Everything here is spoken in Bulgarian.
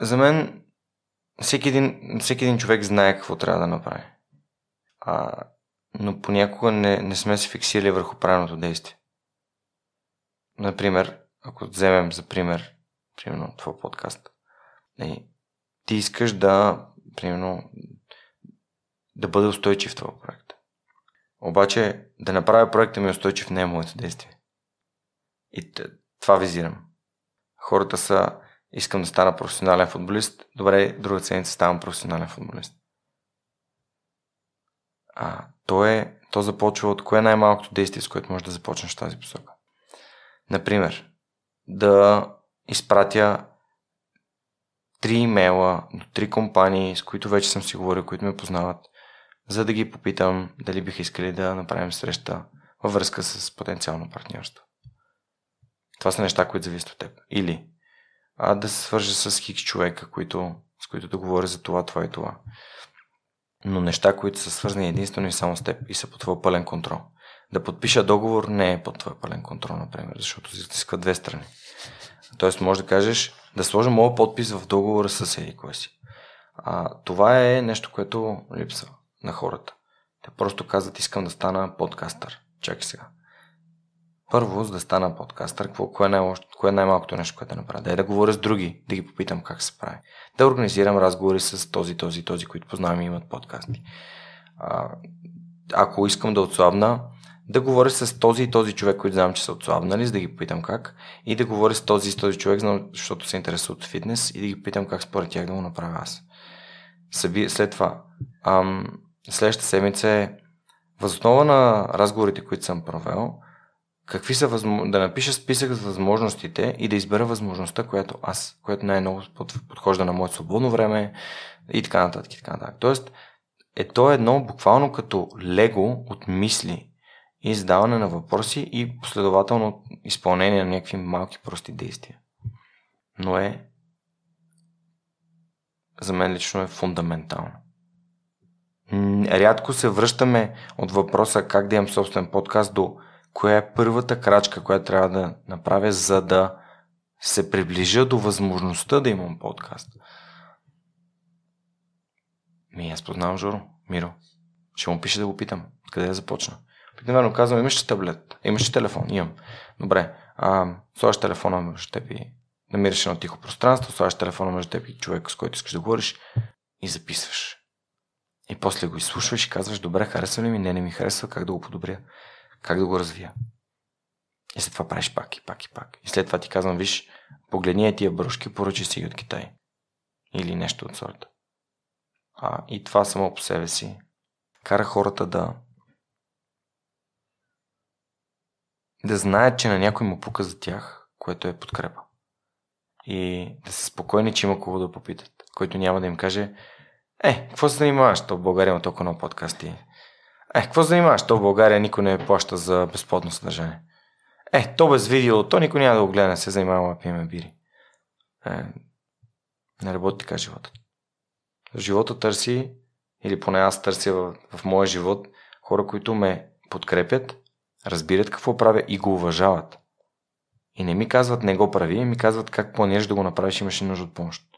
за мен всеки един, всеки един човек знае какво трябва да направи. А, но понякога не, не сме се фиксирали върху правилното действие. Например, ако вземем за пример, примерно, твой подкаст, ти искаш да, примерно, да бъде устойчив това проект. Обаче, да направя проекта ми устойчив не е моето действие. И това визирам. Хората са, искам да стана професионален футболист, добре, друга седмица ставам професионален футболист. А, то, е, то започва от кое е най-малкото действие, с което можеш да започнеш тази посока. Например, да изпратя три имейла до три компании, с които вече съм си говорил, които ме познават, за да ги попитам дали биха искали да направим среща във връзка с потенциално партньорство. Това са неща, които зависят от теб. Или а, да се свържа с хикс човека, които, с които да говоря за това, това и това. Но неща, които са свързани единствено и само с теб и са под твой пълен контрол. Да подпиша договор не е под твой пълен контрол, например, защото се изисква две страни. Тоест, може да кажеш да сложа моят подпис в договора с еди кой си. А, това е нещо, което липсва на хората. Те просто казват, искам да стана подкастър. Чакай сега. Първо, за да стана подкастър, кое, е най- е най-малкото нещо, което да направя? Да е да говоря с други, да ги попитам как се прави. Да организирам разговори с този, този, този, които познавам и имат подкасти. А, ако искам да отслабна, да говоря с този и този човек, който знам, че са отслабнали, за да ги питам как. И да говоря с този и с този човек, защото се интересува от фитнес и да ги питам как според тях да го направя аз. След това, ам, следващата седмица е възоснова на разговорите, които съм провел, какви са възможно... да напиша списък с възможностите и да избера възможността, която аз, която най-много подхожда на моето свободно време и така нататък. И така нататък. Тоест, е то едно буквално като лего от мисли и задаване на въпроси и последователно изпълнение на някакви малки прости действия. Но е за мен лично е фундаментално. Рядко се връщаме от въпроса как да имам собствен подкаст до коя е първата крачка, която трябва да направя, за да се приближа до възможността да имам подкаст. Ми, аз познавам Жоро, Миро. Ще му пише да го питам. Къде да започна? Обикновено казвам, имаш ли таблет? Имаш ли телефон? Имам. Добре. А, слагаш телефона между теб и намираш едно тихо пространство, слагаш телефона между теб и човек, с който искаш да говориш и записваш. И после го изслушваш и казваш, добре, харесва ли ми? Не, не ми харесва, как да го подобря как да го развия. И след това правиш пак и пак и пак. И след това ти казвам, виж, погледни е тия брушки, поръчи си ги от Китай. Или нещо от сорта. А, и това само по себе си кара хората да да знаят, че на някой му пука за тях, което е подкрепа. И да са спокойни, че има кого да попитат, който няма да им каже е, какво се занимаваш? То в България има толкова много подкасти. Е, какво занимаваш? То в България никой не плаща за безплатно съдържание. Е, то без видео, то никой няма да го гледа, не се занимава да пиеме бири. Е, не работи така живота. Живота търси, или поне аз търся в, в моя живот, хора, които ме подкрепят, разбират какво правя и го уважават. И не ми казват не го прави, ми казват как планираш да го направиш, имаш нужда от помощ.